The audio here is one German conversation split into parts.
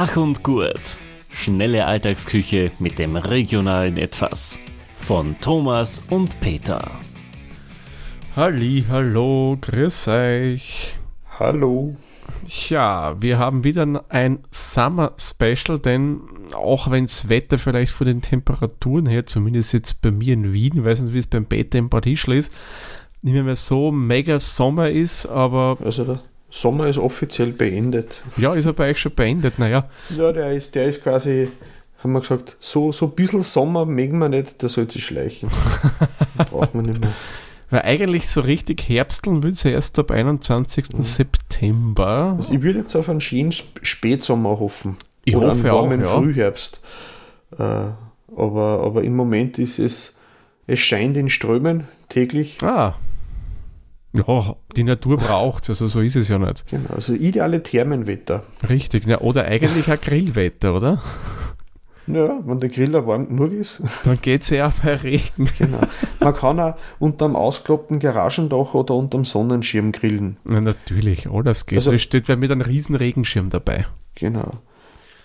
Schach und Gurt. Schnelle Alltagsküche mit dem regionalen Etwas. Von Thomas und Peter. Halli, hallo, grüß euch. Hallo. Ja, wir haben wieder ein Summer Special, denn auch wenn das Wetter vielleicht von den Temperaturen her, zumindest jetzt bei mir in Wien, weiß nicht, wie es beim Peter in Parischl ist, nicht mehr so mega Sommer ist, aber. Also der Sommer ist offiziell beendet. Ja, ist er bei euch schon beendet, naja. Ja, der ist, der ist quasi, haben wir gesagt, so, so ein bisschen Sommer mögen wir nicht, der soll sich schleichen. Braucht man nicht mehr. Weil eigentlich so richtig herbsteln will sie erst ab 21. Mhm. September. Also ich würde jetzt auf einen schönen Spätsommer hoffen. Ich Oder hoffe einen warmen auch, ja. Frühherbst. Äh, aber, aber im Moment ist es, es scheint in Strömen täglich. Ah. Ja, die Natur braucht also so ist es ja nicht. Genau, also ideale Thermenwetter. Richtig, ja, oder eigentlich ein Grillwetter, oder? Ja, wenn der Griller warm genug ist. Dann geht es ja auch bei Regen. Genau. Man kann auch unterm ausgeklappten Garagendach oder unterm Sonnenschirm grillen. Na, natürlich, oh, das geht. Also- da steht wer mit einem riesen Regenschirm dabei. Genau.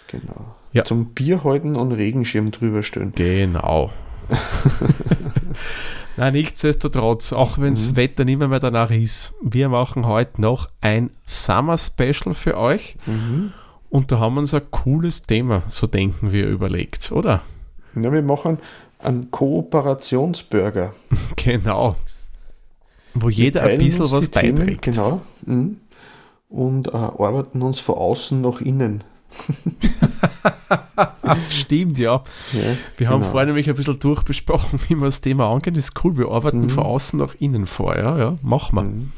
Genau. Ja. Zum Bier halten und Regenschirm drüber stellen. Genau. Na, nichtsdestotrotz, auch wenn das Wetter nicht mehr, mehr danach ist, wir machen heute noch ein Summer Special für euch Mhm. und da haben wir uns ein cooles Thema, so denken wir, überlegt, oder? Ja, wir machen einen Kooperationsburger. Genau. Wo jeder ein bisschen was Themen, beiträgt. Genau. Mhm. Und äh, arbeiten uns von außen nach innen. Stimmt, ja. Ja, Wir haben genau. vorher nämlich ein bisschen durchbesprochen, wie wir das Thema angehen. Das ist cool. Wir arbeiten Mhm. von außen nach innen vor. Ja, ja, machen wir. Mhm.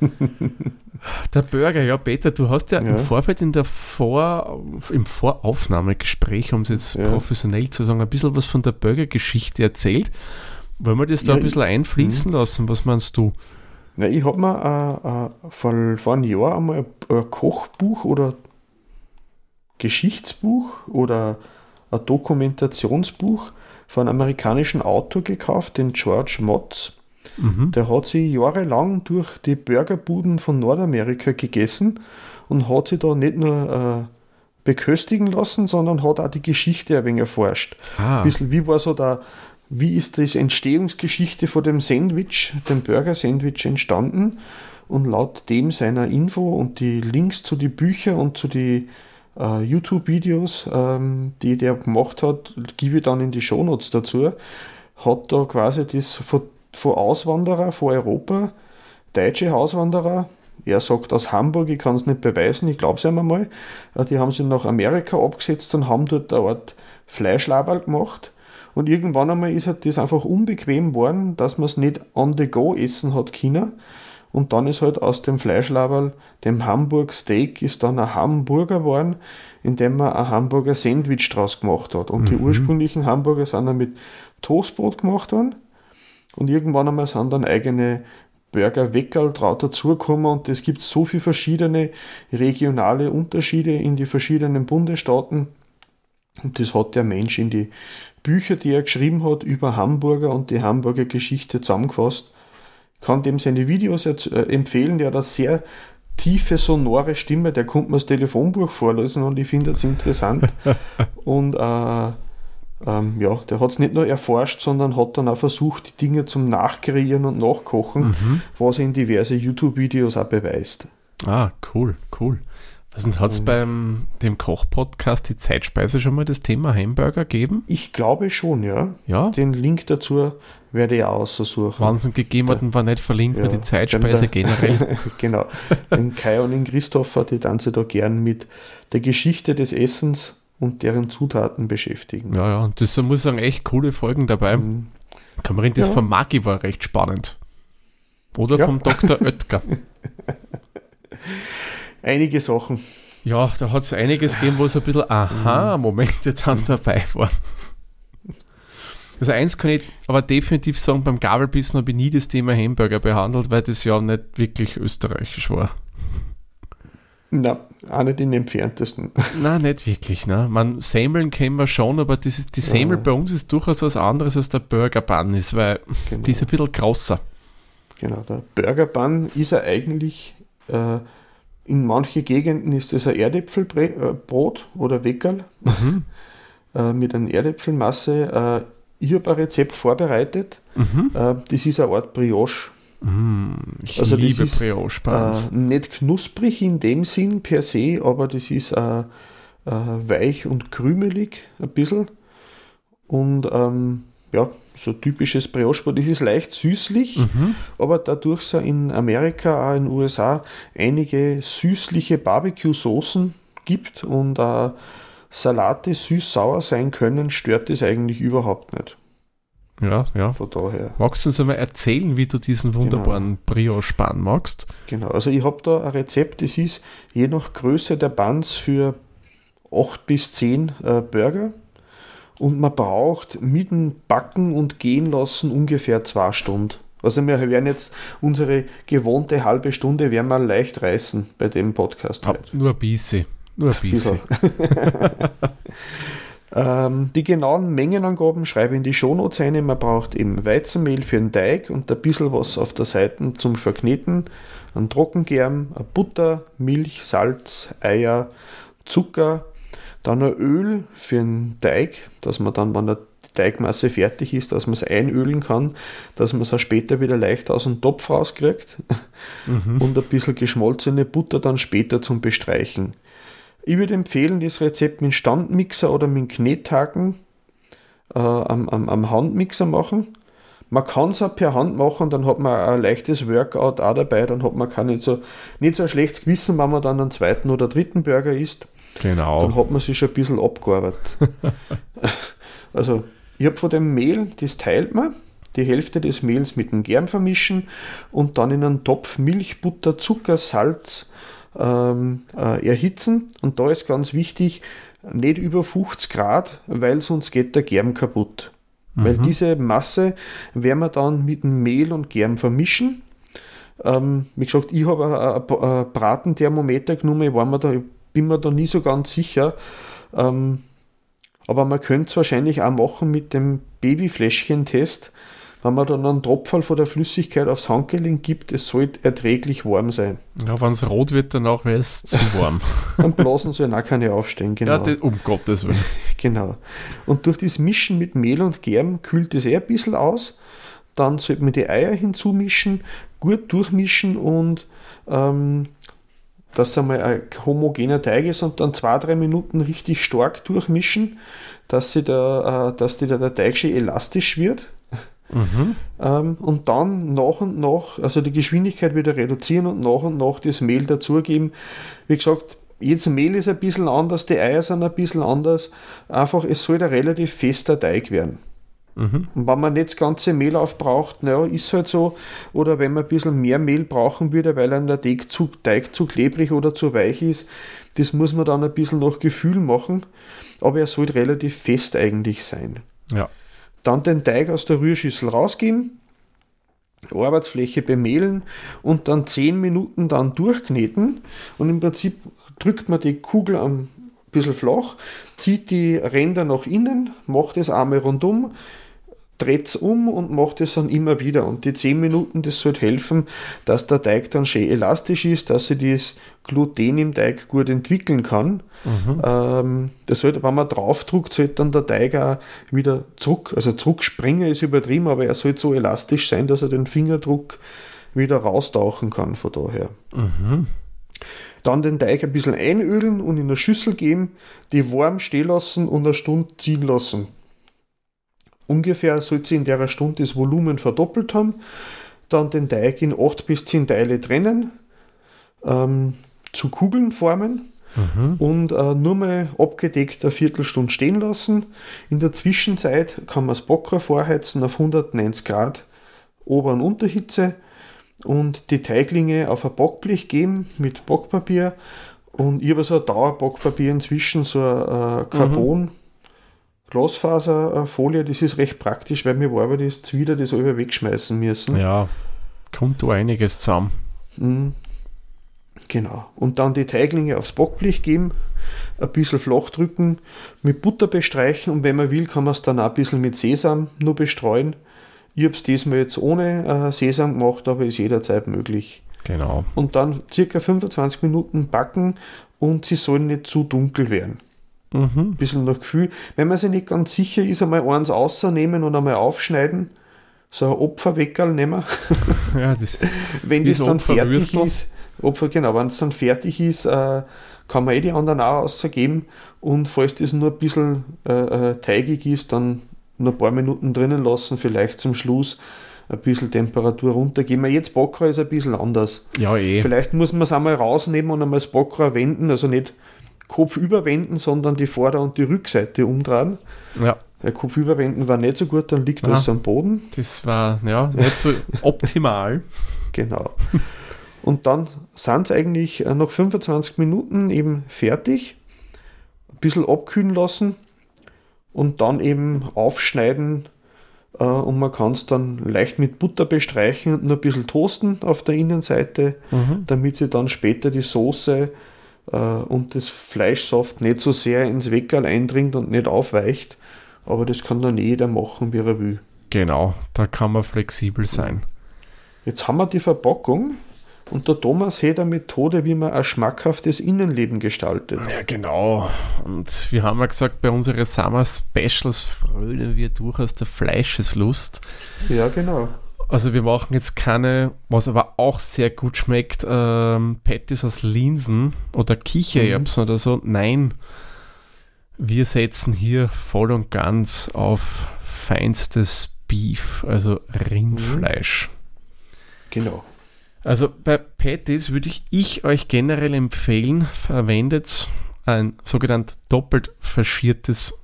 Der Burger, ja, Peter, du hast ja, im Ja. Vorfeld in der Vor, im Voraufnahmegespräch, um es jetzt Ja. professionell zu sagen, ein bisschen was von der Burgergeschichte erzählt. Wollen wir das da Ja, ein bisschen ich- einfließen lassen? Was meinst du? Ja, ich habe mir äh, äh, vor, vor einem Jahr einmal ein, ein Kochbuch oder Geschichtsbuch oder ein Dokumentationsbuch von einem amerikanischen Autor gekauft, den George Motz. Mhm. Der hat sich jahrelang durch die Burgerbuden von Nordamerika gegessen und hat sich da nicht nur äh, beköstigen lassen, sondern hat auch die Geschichte ein wenig erforscht. Ah, Ein bisschen, wie war so da, wie ist die Entstehungsgeschichte von dem Sandwich, dem Burger-Sandwich entstanden? Und laut dem seiner Info und die Links zu den Büchern und zu den äh, YouTube-Videos, ähm, die der gemacht hat, gebe ich dann in die Shownotes dazu, hat da quasi das von, von Auswanderer von Europa, deutsche Auswanderer, er sagt aus Hamburg, ich kann es nicht beweisen, ich glaube es einmal mal, äh, die haben sich nach Amerika abgesetzt und haben dort eine Art Fleischlaberl gemacht. Und irgendwann einmal ist halt das einfach unbequem geworden, dass man es nicht on the go essen hat können. Und dann ist halt aus dem Fleischlaberl, dem Hamburg Steak, ist dann ein Hamburger geworden, indem man ein Hamburger Sandwich draus gemacht hat. Und die ursprünglichen Hamburger sind dann mit Toastbrot gemacht worden. Und irgendwann einmal sind dann eigene Burger Weckerl drauf dazugekommen und es gibt so viele verschiedene regionale Unterschiede in die verschiedenen Bundesstaaten. Und das hat der Mensch in die Bücher, die er geschrieben hat, über Hamburger und die Hamburger Geschichte zusammengefasst. Ich kann dem seine Videos jetzt, äh, empfehlen, der hat eine sehr tiefe, sonore Stimme, der kommt mir das Telefonbuch vorlesen und ich finde das interessant. und äh, ähm, ja, der hat es nicht nur erforscht, sondern hat dann auch versucht, die Dinge zum Nachkreieren und Nachkochen, was er in diverse YouTube-Videos auch beweist. ah, cool, cool. Was hat es beim dem Koch-Podcast die Zeitspeise schon mal das Thema Hamburger gegeben? Ich glaube schon, ja. Ja. Den Link dazu werde ich auch aussuchen. Wahnsinn gegeben hat und war nicht verlinkt, Ja, die Zeitspeise generell. genau. Den Kai und den Christopher, die dann sich da gern mit der Geschichte des Essens und deren Zutaten beschäftigen. Ja, ja, und das muss ich sagen, echt coole Folgen dabei. Mhm. Reden, das Ja. von Maki war recht spannend. Oder Ja. vom Dr. Oetker. Einige Sachen. Ja, da hat es einiges gegeben, wo so ein bisschen Aha-Momente dann dabei waren. Also eins kann ich aber definitiv sagen, beim Gabelbissen habe ich nie das Thema Hamburger behandelt, weil das ja nicht wirklich österreichisch war. Na, auch nicht in den entferntesten. Nein, nicht wirklich. Ne? Man, Semmeln kennen wir schon, aber das ist, die Semmel Ja. bei uns ist durchaus was anderes als der Burger Bun ist, weil Genau. die ist ein bisschen grosser. Genau, der Burger Bun ist er eigentlich äh, in manchen Gegenden ist das ein Erdäpfelbrot oder Weckerl äh, mit einer Erdäpfelmasse. Äh, ich habe ein Rezept vorbereitet. Äh, das ist eine Art Brioche. Ich Also das liebe ist, Brioche Buns. Äh, nicht knusprig in dem Sinn per se, aber das ist äh, äh, weich und krümelig ein bisschen. Und ähm, ja, so typisches Brioche-Brot. Das ist leicht süßlich, aber dadurch es ja in Amerika, auch in den USA, einige süßliche Barbecue-Soßen gibt und äh, Salate süß-sauer sein können, stört das eigentlich überhaupt nicht. ja, ja. Von daher. Magst du uns einmal erzählen, wie du diesen wunderbaren Brioche Bun magst? Genau, also ich habe da ein Rezept, das ist je nach Größe der Buns für 8 bis 10 äh, Burger und man braucht mit dem Backen und Gehen lassen ungefähr zwei Stunden. Also wir werden jetzt unsere gewohnte halbe Stunde werden wir leicht reißen bei dem Podcast Hab heute. nur ein bisschen. Nur ein bisschen. Ähm, die genauen Mengenangaben schreibe ich in die Shownotes rein. Man braucht eben Weizenmehl für den Teig und ein bisschen was auf der Seite zum Verkneten, ein Trockengerm, Butter, Milch, Salz, Eier, Zucker, dann ein Öl für den Teig, dass man dann, wenn der die Teigmasse fertig ist, dass man es einölen kann, dass man es auch später wieder leicht aus dem Topf rauskriegt und ein bisschen geschmolzene Butter dann später zum Bestreichen. Ich würde empfehlen, das Rezept mit Standmixer oder mit Knethaken äh, am, am, am Handmixer machen. Man kann es auch per Hand machen, dann hat man ein leichtes Workout auch dabei, dann hat man kein nicht so, nicht so ein schlechtes Gewissen, wenn man dann einen zweiten oder dritten Burger isst. Genau. Dann hat man sich schon ein bisschen abgearbeitet. also, ich habe von dem Mehl, das teilt man, die Hälfte des Mehls mit dem Germ vermischen und dann in einen Topf Milch, Butter, Zucker, Salz ähm, äh, erhitzen. Und da ist ganz wichtig, nicht über 50 Grad, weil sonst geht der Germ kaputt. Weil diese Masse werden wir dann mit dem Mehl und Germ vermischen. Ähm, wie gesagt, ich habe ein, Bratenthermometer genommen, ich war mir da, bin mir da nie so ganz sicher. Ähm, aber man könnte es wahrscheinlich auch machen mit dem Babyfläschchen-Test, wenn man dann einen Tropfen von der Flüssigkeit aufs Handgelenk gibt, es sollte erträglich warm sein. Ja, wenn es rot wird, danach wäre es zu warm. Dann blasen sollen auch keine aufstehen, genau. Ja, das, um Gottes Willen. Genau. Und durch das Mischen mit Mehl und Germ kühlt es eh ein bisschen aus. Dann sollte man die Eier hinzumischen, gut durchmischen und ähm, dass es einmal ein homogener Teig ist und dann zwei, drei Minuten richtig stark durchmischen, dass, sie der, äh, dass die, der, der Teig schön elastisch wird. Ähm, und dann nach und nach, also die Geschwindigkeit wieder reduzieren und nach und nach das Mehl dazugeben. Wie gesagt, jetzt Mehl ist ein bisschen anders, die Eier sind ein bisschen anders. Einfach, es soll ein relativ fester Teig werden. Und wenn man nicht das ganze Mehl aufbraucht, naja, ist halt so. Oder wenn man ein bisschen mehr Mehl brauchen würde, weil einem der Teig zu, Teig zu klebrig oder zu weich ist, das muss man dann ein bisschen nach Gefühl machen. Aber er sollte relativ fest eigentlich sein. Ja. Dann den Teig aus der Rührschüssel rausgeben, Arbeitsfläche bemehlen und dann 10 Minuten dann durchkneten. Und im Prinzip drückt man die Kugel ein bisschen flach, zieht die Ränder nach innen, macht es einmal rundum, dreht es um und macht es dann immer wieder. Und die 10 Minuten, das sollte helfen, dass der Teig dann schön elastisch ist, dass sich das Gluten im Teig gut entwickeln kann. Ähm, das sollte, wenn man draufdruckt, sollte dann der Teig auch wieder zurück, also zurückspringen ist übertrieben, aber er sollte so elastisch sein, dass er den Fingerdruck wieder raustauchen kann von daher. Dann den Teig ein bisschen einölen und in eine Schüssel geben, die warm stehen lassen und eine Stunde ziehen lassen. Ungefähr sollte sie in der Stunde das Volumen verdoppelt haben. Dann den Teig in 8 bis 10 Teile trennen, ähm, zu Kugeln formen und äh, nur mal abgedeckt eine Viertelstunde stehen lassen. In der Zwischenzeit kann man das Bocker vorheizen auf 190 Grad Ober- und Unterhitze und die Teiglinge auf ein Backblech geben mit Backpapier. Und ich habe so ein Dauerbackpapier inzwischen, so ein äh, Carbon. Glasfaserfolie, das ist recht praktisch, weil mir war aber das wieder das alle wegschmeißen müssen. Ja, kommt da einiges zusammen. Mhm. Genau. Und dann die Teiglinge aufs Backblech geben, ein bisschen flach drücken, mit Butter bestreichen und wenn man will, kann man es dann auch ein bisschen mit Sesam nur bestreuen. Ich habe es diesmal jetzt ohne äh, Sesam gemacht, aber ist jederzeit möglich. Genau. Und dann circa 25 Minuten backen und sie sollen nicht zu dunkel werden. Mhm. Ein bisschen nach Gefühl. Wenn man sich nicht ganz sicher ist, einmal eins rausnehmen und einmal aufschneiden. So ein Opferweckerl nehmen. Ja, das, Wenn das dann fertig Opferwürstel. ist, Opfer, genau, wenn es dann fertig ist, äh, kann man eh die anderen auch ausgeben. Und falls das nur ein bisschen äh, äh, teigig ist, dann nur ein paar Minuten drinnen lassen, vielleicht zum Schluss ein bisschen Temperatur runtergeben. Jetzt Backrohr ist ein bisschen anders. ja, eh. Vielleicht muss man es einmal rausnehmen und einmal das Backrohr wenden, also nicht Kopf überwenden, sondern die Vorder- und die Rückseite umdrehen. Ja, Der Kopf überwenden war nicht so gut, dann liegt was am Boden. das war ja nicht so optimal. Genau. Und dann sind sie eigentlich äh, nach 25 Minuten eben fertig. Ein bisschen abkühlen lassen und dann eben aufschneiden. Äh, und man kann es dann leicht mit Butter bestreichen und nur ein bisschen toasten auf der Innenseite, Mhm. damit sie dann später die Soße äh, und das Fleischsaft nicht so sehr ins Weckerl eindringt und nicht aufweicht. Aber das kann dann jeder machen, wie er will. Genau, da kann man flexibel sein. Jetzt haben wir die Verpackung und der Thomas hat eine Methode, wie man ein schmackhaftes Innenleben gestaltet. Ja, genau. Und wir haben ja gesagt, bei unseren Summer Specials frönen wir durchaus der Fleischeslust. Ja, genau. Also wir machen jetzt keine, was aber auch sehr gut schmeckt, ähm, Patties aus Linsen oder Kichererbsen oder so. Nein, wir setzen hier voll und ganz auf feinstes Beef, also Rindfleisch. Genau. Also bei Patties würde ich, ich euch generell empfehlen, verwendet ein sogenannt doppelt faschiertes,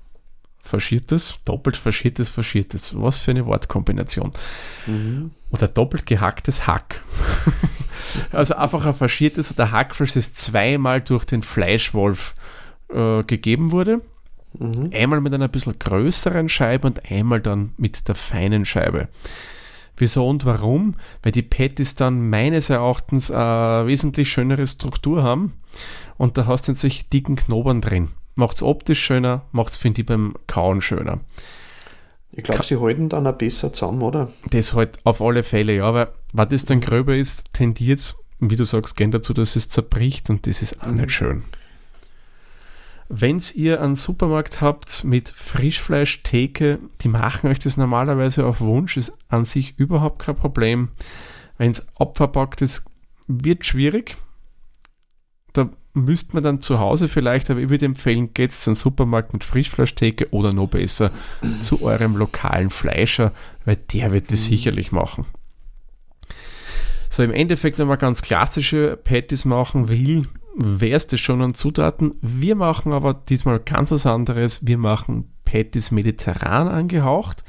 faschiertes, doppelt faschiertes, faschiertes. Was für eine Wortkombination. Oder doppelt gehacktes Hack. also einfach ein faschiertes oder Hackfleisch, das zweimal durch den Fleischwolf äh, gegeben wurde. Mhm. Einmal mit einer bisschen größeren Scheibe und einmal dann mit der feinen Scheibe. Wieso und warum? Weil die Patties dann meines Erachtens eine wesentlich schönere Struktur haben und da hast du solche dicken Knobern drin. Macht es optisch schöner, macht es, finde ich, beim Kauen schöner. Ich glaube, sie halten dann auch besser zusammen, oder? Das halt auf alle Fälle, ja, weil wenn das dann gröber ist, tendiert es, wie du sagst, gern dazu, dass es zerbricht und das ist auch nicht schön. Wenn ihr einen Supermarkt habt mit Frischfleisch, Theke, die machen euch das normalerweise auf Wunsch, ist an sich überhaupt kein Problem. Wenn es abverpackt ist, wird schwierig. Müsste man dann zu Hause vielleicht, aber ich würde empfehlen, geht zu einem Supermarkt mit Frischfleischtheke oder noch besser zu eurem lokalen Fleischer, weil der wird das sicherlich machen. So, im Endeffekt, wenn man ganz klassische Patties machen will, wäre es das schon an Zutaten. Wir machen aber diesmal ganz was anderes. Wir machen Patties mediterran angehaucht.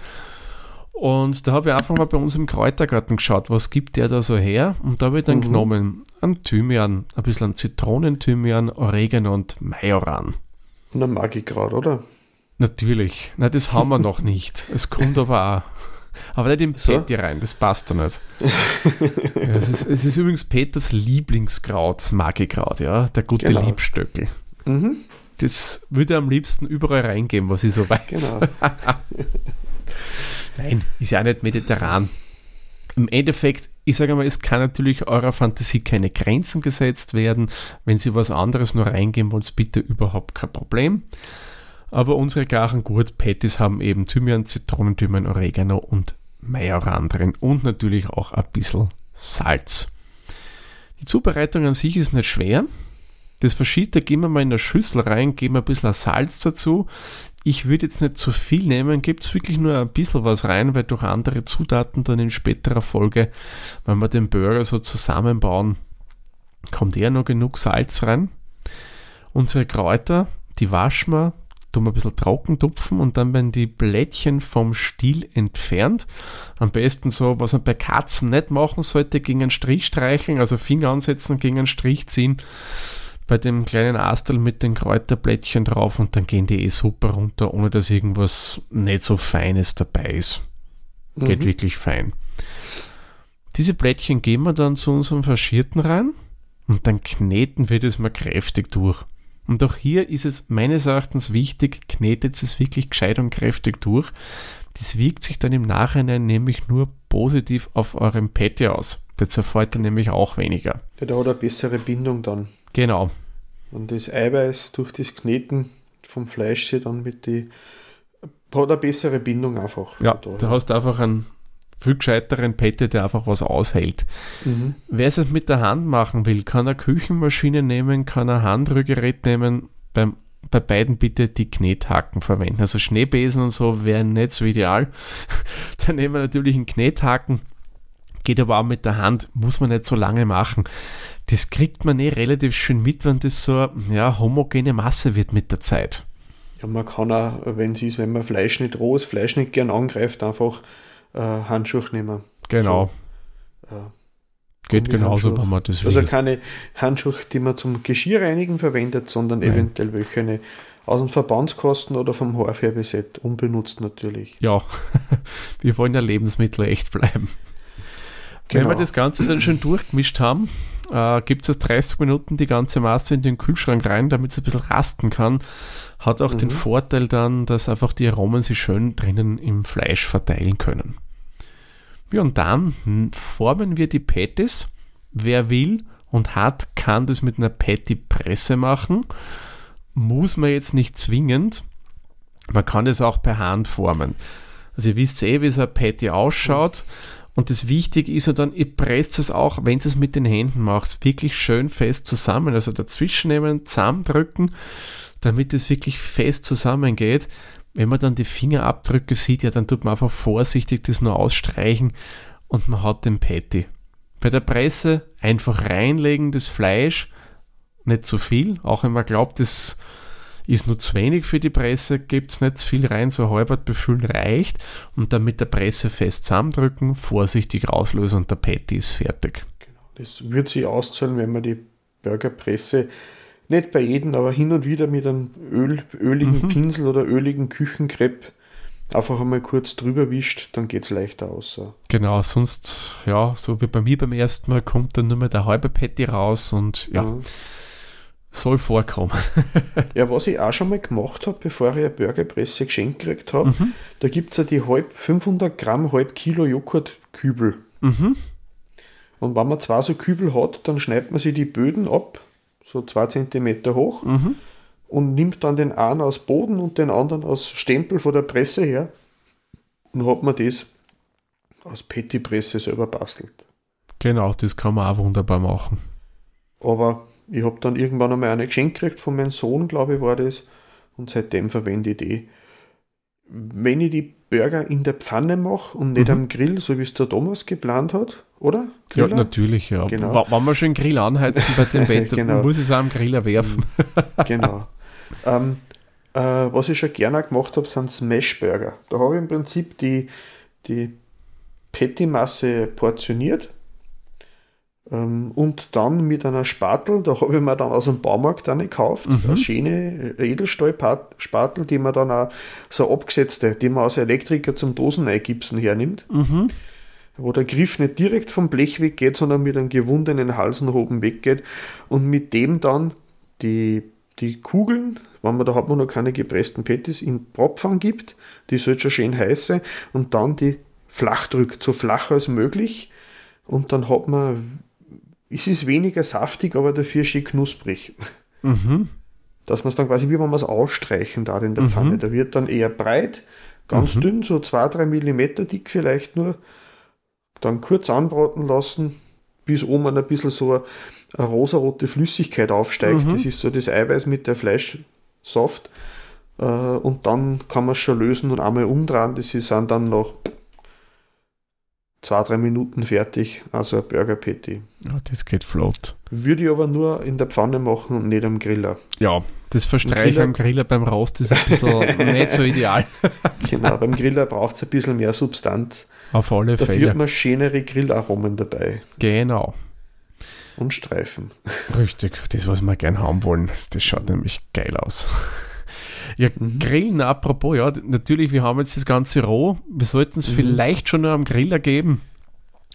Und da habe ich einfach mal bei uns im Kräutergarten geschaut, was gibt der da so her? Und da habe ich dann Mhm. genommen an Thymian, ein bisschen an Zitronenthymian, Oregano und Majoran. Dann mag ich gerade, oder? Natürlich. Na, das haben wir noch nicht. Es kommt aber auch. Aber nicht im So? Patty rein, das passt doch nicht. ja, es, ist, es ist übrigens Peters Lieblingskraut, das Magikraut, ja, der gute Genau. Liebstöckel. Mhm, Das würde er am liebsten überall reingeben, was ich so weiß. genau. Nein, ist ja auch nicht mediterran. Im Endeffekt, ich sage mal, es kann natürlich eurer Fantasie keine Grenzen gesetzt werden. Wenn Sie was anderes nur reingeben wollt, bitte überhaupt kein Problem. Aber unsere klaren Gurt-Patties haben eben Thymian, Zitronenthymian, Oregano und Majoran drin und natürlich auch ein bisschen Salz. Die Zubereitung an sich ist nicht schwer. Das Verschiedene geben wir mal in eine Schüssel rein, geben ein bisschen Salz dazu. Ich würde jetzt nicht zu viel nehmen, gibt wirklich nur ein bisschen was rein, weil durch andere Zutaten dann in späterer Folge, wenn wir den Burger so zusammenbauen, kommt eher noch genug Salz rein. Unsere Kräuter, die waschen wir, tun wir ein bisschen trocken tupfen und dann werden die Blättchen vom Stiel entfernt. Am besten so, was man bei Katzen nicht machen sollte, gegen einen Strich streicheln, also Finger ansetzen, gegen einen Strich ziehen bei dem kleinen Astel mit den Kräuterblättchen drauf und dann gehen die eh super runter, ohne dass irgendwas nicht so Feines dabei ist. Geht Mhm. wirklich fein. Diese Blättchen geben wir dann zu unserem Faschierten rein und dann kneten wir das mal kräftig durch. Und auch hier ist es meines Erachtens wichtig, knetet es wirklich gescheit und kräftig durch. Das wirkt sich dann im Nachhinein nämlich nur positiv auf eurem Patty aus. Der zerfällt dann nämlich auch weniger. Ja, der hat eine bessere Bindung dann. Genau. Und das Eiweiß durch das Kneten vom Fleisch sie dann mit die hat eine bessere Bindung einfach. Ja, da hast du einfach einen viel gescheiteren Pette, der einfach was aushält. Mhm. Wer es mit der Hand machen will, kann eine Küchenmaschine nehmen, kann ein Handrührgerät nehmen. Beim, bei beiden bitte die Knethaken verwenden. Also Schneebesen und so wären nicht so ideal. Dann nehmen wir natürlich einen Knethaken. Geht aber auch mit der Hand, muss man nicht so lange machen. Das kriegt man eh relativ schön mit, wenn das so ja, homogene Masse wird mit der Zeit. Ja, man kann auch, wenn es ist, wenn man Fleisch nicht rohes Fleisch nicht gern angreift, einfach äh, Handschuhe nehmen. Genau. So, äh, Geht genauso, wenn man das will. Also keine Handschuhe, die man zum Geschirrreinigen verwendet, sondern Nein. eventuell welche aus dem Verbandskosten oder vom Haarfärbeset, unbenutzt natürlich. Ja, wir wollen ja Lebensmittel echt bleiben. Genau. Wenn wir das Ganze dann schon durchgemischt haben, äh, gibt es 30 Minuten die ganze Masse in den Kühlschrank rein, damit es ein bisschen rasten kann. Hat auch mhm. den Vorteil dann, dass einfach die Aromen sich schön drinnen im Fleisch verteilen können. Ja, und dann formen wir die Patties. Wer will und hat, kann das mit einer Patty-Presse machen. Muss man jetzt nicht zwingend. Man kann es auch per Hand formen. Also ihr wisst eh, wie so ein Patty ausschaut. Und das Wichtige ist ja dann, ihr presst es auch, wenn ihr es mit den Händen macht, wirklich schön fest zusammen. Also dazwischen nehmen, zusammendrücken, damit es wirklich fest zusammengeht. Wenn man dann die Fingerabdrücke sieht, ja, dann tut man einfach vorsichtig das nur ausstreichen und man hat den Patty. Bei der Presse einfach reinlegen, das Fleisch, nicht zu viel, auch wenn man glaubt, das ist nur zu wenig für die Presse, gibt es nicht zu viel rein, so halbert befüllen reicht und dann mit der Presse fest zusammendrücken, vorsichtig rauslösen und der Patty ist fertig. Genau. Das wird sich auszahlen, wenn man die Burgerpresse nicht bei jedem, aber hin und wieder mit einem Öl, öligen mhm. Pinsel oder öligen Küchenkrepp einfach einmal kurz drüber wischt, dann geht es leichter aus. Genau, sonst, ja, so wie bei mir beim ersten Mal kommt dann nur mal der halbe Patty raus und ja. Mhm. Soll vorkommen. ja, was ich auch schon mal gemacht habe, bevor ich eine Burgerpresse geschenkt gekriegt habe, mhm. da gibt es ja die halb 500 Gramm, halb Kilo Joghurtkübel. Mhm. Und wenn man zwei so Kübel hat, dann schneidet man sich die Böden ab, so zwei Zentimeter hoch, mhm. und nimmt dann den einen aus Boden und den anderen aus Stempel von der Presse her und hat man das aus Petty-Presse selber bastelt. Genau, das kann man auch wunderbar machen. Aber ich habe dann irgendwann einmal eine geschenkt gekriegt von meinem Sohn, glaube ich, war das. Und seitdem verwende ich die. Wenn ich die Burger in der Pfanne mache und nicht mhm. am Grill, so wie es der Thomas geplant hat, oder? Griller? Ja, natürlich, ja. Genau. Wenn wir schon einen Grill anheizen bei dem Wetter, genau. muss ich es auch am Griller werfen. genau. Ähm, äh, was ich schon gerne gemacht habe, sind Smash-Burger. Da habe ich im Prinzip die, die Patty-Masse portioniert und dann mit einer Spatel, da habe ich mir dann aus dem Baumarkt eine gekauft, mhm. eine schöne Edelstahl-Spatel, die man dann auch so abgesetzte, die man aus Elektriker zum Doseneigipsen hernimmt. Mhm. Wo der Griff nicht direkt vom Blech weggeht, sondern mit einem gewundenen Hals nach oben weggeht und mit dem dann die, die Kugeln, wenn man da hat man noch keine gepressten Patties, in Bratpfann gibt, die soll schon schön heiße und dann die flach drückt, so flach als möglich und dann hat man es ist weniger saftig, aber dafür schön knusprig. Mhm. Dass man es dann quasi, wie wenn man es ausstreichen da in der mhm. Pfanne. Da wird dann eher breit, ganz mhm. dünn, so 2-3 mm dick vielleicht nur. Dann kurz anbraten lassen, bis oben ein bisschen so eine, eine rosarote Flüssigkeit aufsteigt. Mhm. Das ist so das Eiweiß mit der Fleischsaft. Äh, und dann kann man es schon lösen und einmal umdrehen. Das sind dann noch zwei, drei Minuten fertig, also ein Burger Patty. Ja, das geht flott. Würde ich aber nur in der Pfanne machen und nicht am Griller. Ja, das Verstreichen am Griller beim Rost ist ein bisschen nicht so ideal. genau, beim Griller braucht es ein bisschen mehr Substanz. Auf alle da Fälle. Da wird man schönere Grillaromen dabei. Genau. Und Streifen. Richtig, das, was wir gern haben wollen. Das schaut nämlich geil aus. Ja, mhm. Grillen, apropos, ja, natürlich, wir haben jetzt das Ganze roh. Wir sollten es mhm. vielleicht schon nur am Griller geben.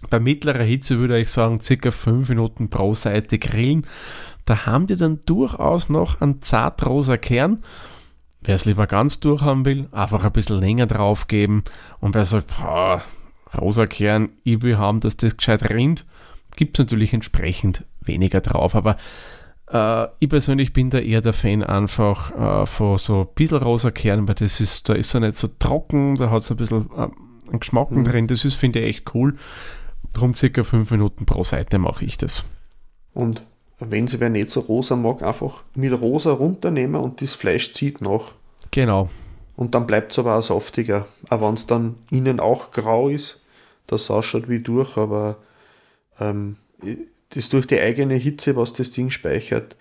Bei mittlerer Hitze würde ich sagen, circa 5 Minuten pro Seite grillen. Da haben die dann durchaus noch einen zartrosa Kern. Wer es lieber ganz durch haben will, einfach ein bisschen länger drauf geben. Und wer sagt, boah, rosa Kern, ich will haben, dass das gescheit rinnt, gibt es natürlich entsprechend weniger drauf. Aber äh, ich persönlich bin da eher der Fan einfach äh, von so ein bisschen rosa Kern, weil das ist, da ist er nicht so trocken, da hat es ein bisschen äh, einen Geschmack mhm. drin. Das ist, finde ich, echt cool. Darum circa fünf Minuten pro Seite mache ich das. Und wenn sie wer nicht so rosa mag, einfach mit rosa runternehmen und das Fleisch zieht nach. Genau. Und dann bleibt es aber auch saftiger. Auch wenn es dann innen auch grau ist, das ausschaut wie durch, aber ähm, das durch die eigene Hitze, was das Ding speichert,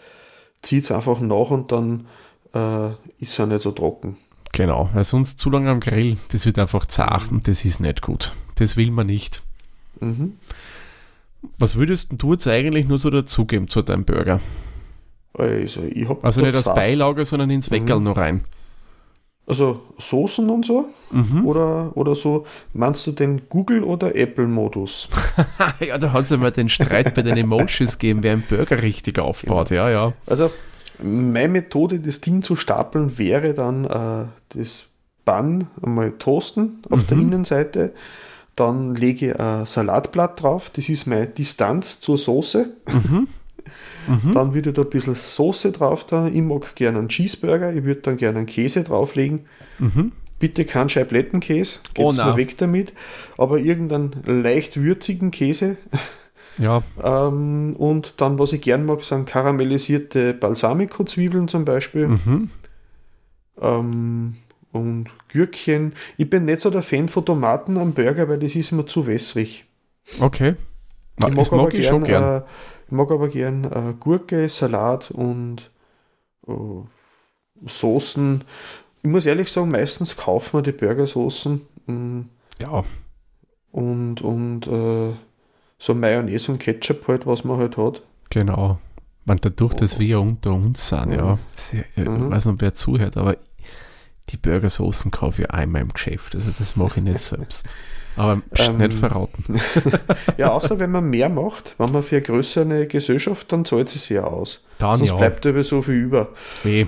zieht es einfach nach und dann äh, ist es auch nicht so trocken. Genau, weil sonst zu lange am Grill, das wird einfach zart und das ist nicht gut. Das will man nicht. Mhm. Was würdest du jetzt eigentlich nur so dazugeben zu deinem Burger? Also, ich also nicht als Beilage, sondern ins Weckerl mhm. noch rein. Also Soßen und so? Mhm. Oder, oder so, meinst du den Google- oder Apple-Modus? ja, da hat es ja mal den Streit bei den Emojis gegeben, wer einen Burger richtig aufbaut, ja, ja. Also meine Methode, das Ding zu stapeln, wäre dann äh, das Bun einmal toasten auf mhm. der Innenseite. Dann lege ich ein Salatblatt drauf, das ist meine Distanz zur Soße. Mhm. Mhm. Dann würde da ein bisschen Soße drauf da. Ich mag gerne einen Cheeseburger, ich würde dann gerne einen Käse drauflegen. Mhm. Bitte keinen Scheiblettenkäse, geht's oh, mal weg damit. Aber irgendeinen leicht würzigen Käse. Ja. ähm, und dann, was ich gern mag, sind karamellisierte Balsamico-Zwiebeln zum Beispiel. Mhm. Ähm, und Gürkchen. Ich bin nicht so der Fan von Tomaten am Burger, weil das ist immer zu wässrig. Okay. Ich mag, mag ich gern, schon gern. Äh, ich mag aber gern äh, Gurke, Salat und äh, Soßen. Ich muss ehrlich sagen, meistens kaufen wir die Burgersoßen. Mm, ja. Und, und äh, so Mayonnaise und Ketchup halt, was man halt hat. Genau. Man, dadurch, dass wir unter uns sind, ja. ja. Ich mhm. weiß nicht, wer zuhört, aber die Burgersoßen kaufe ich einmal im Geschäft. Also das mache ich nicht selbst. Aber ähm, nicht verraten. ja, außer wenn man mehr macht, wenn man für eine größere Gesellschaft, dann zahlt es sich ja aus. Dann Sonst ja. bleibt über so viel über. Nee.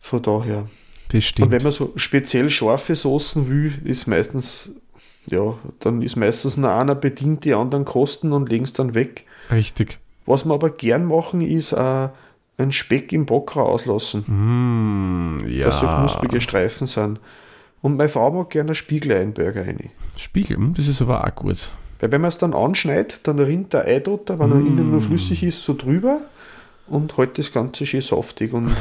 Von daher. Das stimmt. Und wenn man so speziell scharfe Soßen will, ist meistens, ja, dann ist meistens nur einer bedient, die anderen kosten und legen es dann weg. Richtig. Was wir aber gern machen, ist äh, einen Speck im Bockrau auslassen. Mm, ja. Dass so knusprige Streifen sind. Und meine Frau mag gerne Spiegeleinburger rein. Spiegel, hm, das ist aber auch gut. Weil wenn man es dann anschneidet, dann rinnt der Eidotter, wenn mm. er innen nur flüssig ist, so drüber und hält das Ganze schön saftig. Und,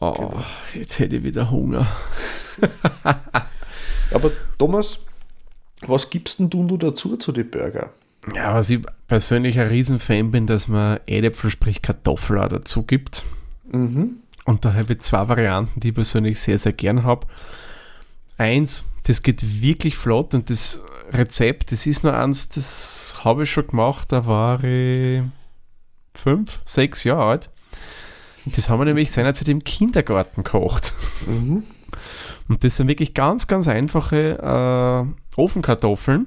oh, genau. Jetzt hätte ich wieder Hunger. aber Thomas, was gibst denn du dazu zu den Burger? Ja, was ich persönlich ein Riesenfan bin, dass man Eidäpfel, sprich Kartoffel auch dazu gibt. Mhm. Und da habe ich zwei Varianten, die ich persönlich sehr, sehr gern habe. Eins, das geht wirklich flott und das Rezept, das ist nur eins, das habe ich schon gemacht, da war ich fünf, sechs Jahre alt. Das haben wir nämlich seinerzeit im Kindergarten gekocht. Mhm. Und das sind wirklich ganz, ganz einfache äh, Ofenkartoffeln.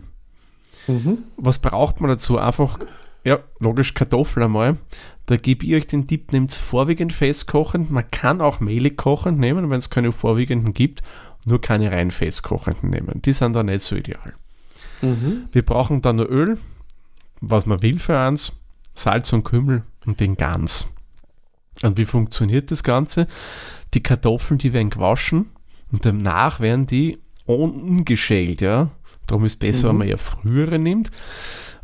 Mhm. Was braucht man dazu? Einfach, ja, logisch Kartoffeln einmal. Da gebe ich euch den Tipp, nehmt vorwiegend festkochend. Man kann auch mehlig kochend nehmen, wenn es keine vorwiegenden gibt nur keine rein festkochenden nehmen. Die sind da nicht so ideal. Mhm. Wir brauchen dann nur Öl, was man will für eins, Salz und Kümmel und den Gans. Und wie funktioniert das Ganze? Die Kartoffeln, die werden gewaschen und danach werden die ungeschält, ja. Darum ist es besser, mhm. wenn man ja frühere nimmt,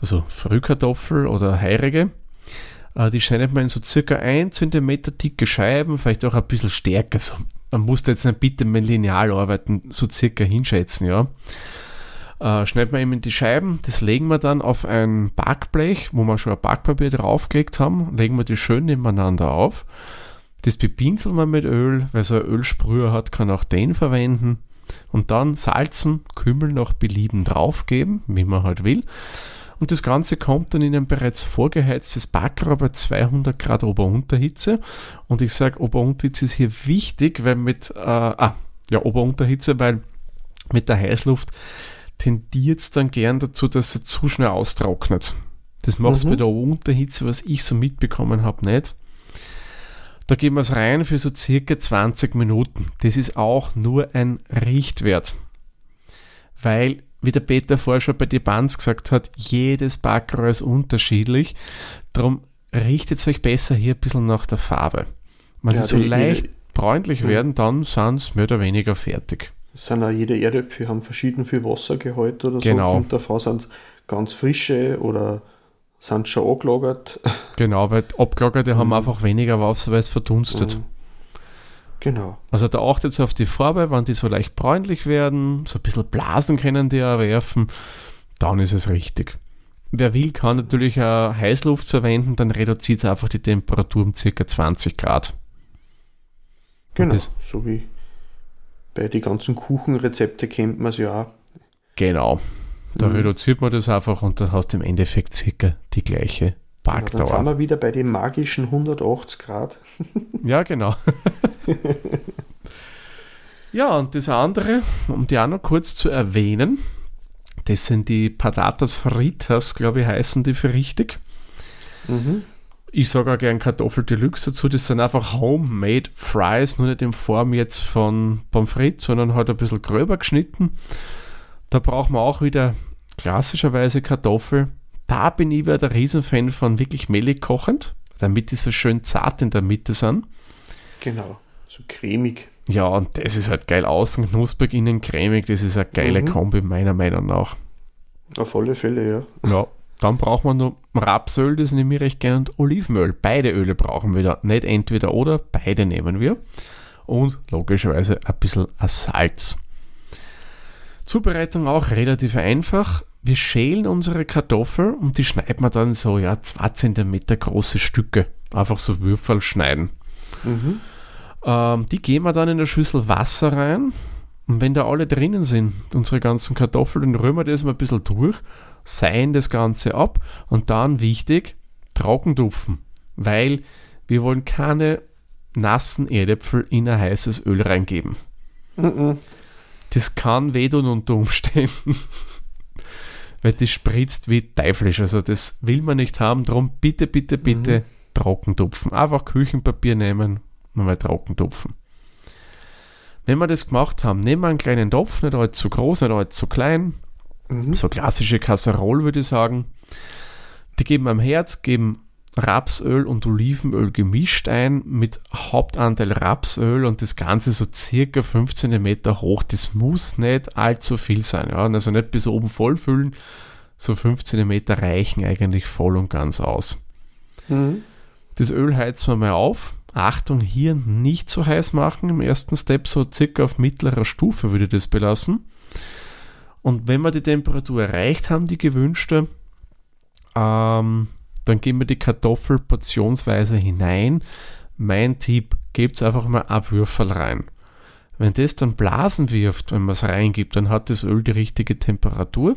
also Frühkartoffel oder heirige. Äh, die schneidet man in so circa 1 cm dicke Scheiben, vielleicht auch ein bisschen stärker, so man muss da jetzt nicht bitte mit Lineal arbeiten, so circa hinschätzen, ja. Äh, schneidet man eben die Scheiben, das legen wir dann auf ein Backblech, wo wir schon ein Backpapier draufgelegt haben, legen wir die schön nebeneinander auf. Das bepinseln wir mit Öl, wer so ein Ölsprüher hat, kann auch den verwenden. Und dann salzen, Kümmel nach Belieben draufgeben, wie man halt will. Und das Ganze kommt dann in ein bereits vorgeheiztes Backer bei 200 Grad Ober-Unterhitze. Und ich sage, Ober-Unterhitze ist hier wichtig, weil mit, äh, ah, ja, Ober-Unterhitze, weil mit der Heißluft tendiert es dann gern dazu, dass er zu schnell austrocknet. Das macht es mhm. bei der Unterhitze, was ich so mitbekommen habe, nicht. Da geben wir es rein für so circa 20 Minuten. Das ist auch nur ein Richtwert. Weil wie der Peter vorher schon bei die Bands gesagt hat, jedes Backrohr ist unterschiedlich. Darum richtet euch besser hier ein bisschen nach der Farbe. Wenn Ja, die so die- leicht die- bräunlich Mhm. werden, dann sind sie mehr oder weniger fertig. sind auch jede Erdäpfel haben verschieden viel Wassergehalt oder Genau. so. Kommt davon sind es ganz frische oder sind schon angelagert. Genau, weil Abgelagerte haben Mhm. einfach weniger Wasser, weil es verdunstet. Mhm. Genau. Also da achtet auf die Farbe, wenn die so leicht bräunlich werden, so ein bisschen Blasen können die erwerfen, dann ist es richtig. Wer will, kann natürlich auch Heißluft verwenden, dann reduziert es einfach die Temperatur um ca. 20 Grad. Genau. das- so wie bei den ganzen Kuchenrezepte kennt man es ja auch. Genau. Da Mhm. reduziert man das einfach und dann hast du im Endeffekt circa die gleiche Ja, dann sind wir wieder bei den magischen 180 Grad. Ja, genau. ja, und das andere, um die auch noch kurz zu erwähnen, das sind die Patatas Fritas, glaube ich, heißen die für richtig. Mhm. Ich sage auch gern Kartoffel Deluxe dazu. Das sind einfach homemade Fries, nur nicht in Form jetzt von Pommes frites, sondern halt ein bisschen gröber geschnitten. Da braucht man auch wieder klassischerweise Kartoffel. Da bin ich wieder der Riesenfan von wirklich mehlig kochend, damit die so schön zart in der Mitte sind. Genau. So cremig. Ja, und das ist halt geil. Außen knusprig, innen cremig. Das ist eine geile Mhm. Kombi, meiner Meinung nach. Auf alle Fälle, ja. Ja, dann braucht man nur Rapsöl, das nehme ich recht gern, und Olivenöl. Beide Öle brauchen wir da. Nicht entweder oder, beide nehmen wir. Und logischerweise ein bisschen Salz. Zubereitung auch relativ einfach. Wir schälen unsere Kartoffel und die schneiden wir dann so, ja, 2 cm große Stücke. Einfach so Würfel schneiden. Mhm. Ähm, die geben wir dann in eine Schüssel Wasser rein. Und wenn da alle drinnen sind, unsere ganzen Kartoffeln, dann rühren wir das mal ein bisschen durch, seien das Ganze ab und dann wichtig, trockentupfen. Weil wir wollen keine nassen Erdäpfel in ein heißes Öl reingeben. Mhm. Das kann wehtun unter Umständen. Weil das spritzt wie teuflisch. Also das will man nicht haben. Darum bitte, bitte, bitte trockentupfen. Einfach Küchenpapier nehmen und mal trockentupfen. Wenn wir das gemacht haben, nehmen wir einen kleinen Topf, nicht allzu groß, nicht allzu klein. Mhm. So klassische Kasserole würde ich sagen. Die geben am Herd, geben Rapsöl und Olivenöl gemischt ein mit Hauptanteil Rapsöl und das Ganze so circa 5 cm hoch. Das muss nicht allzu viel sein. Ja? Also nicht bis oben voll füllen. So 5 cm reichen eigentlich voll und ganz aus. Mhm. Das Öl heizen wir mal auf. Achtung, hier nicht so heiß machen. Im ersten Step so circa auf mittlerer Stufe würde ich das belassen. Und wenn wir die Temperatur erreicht haben, die gewünschte, ähm, dann geben wir die Kartoffel portionsweise hinein. Mein Tipp, gebt einfach mal ein Würfel rein. Wenn das dann Blasen wirft, wenn man es reingibt, dann hat das Öl die richtige Temperatur.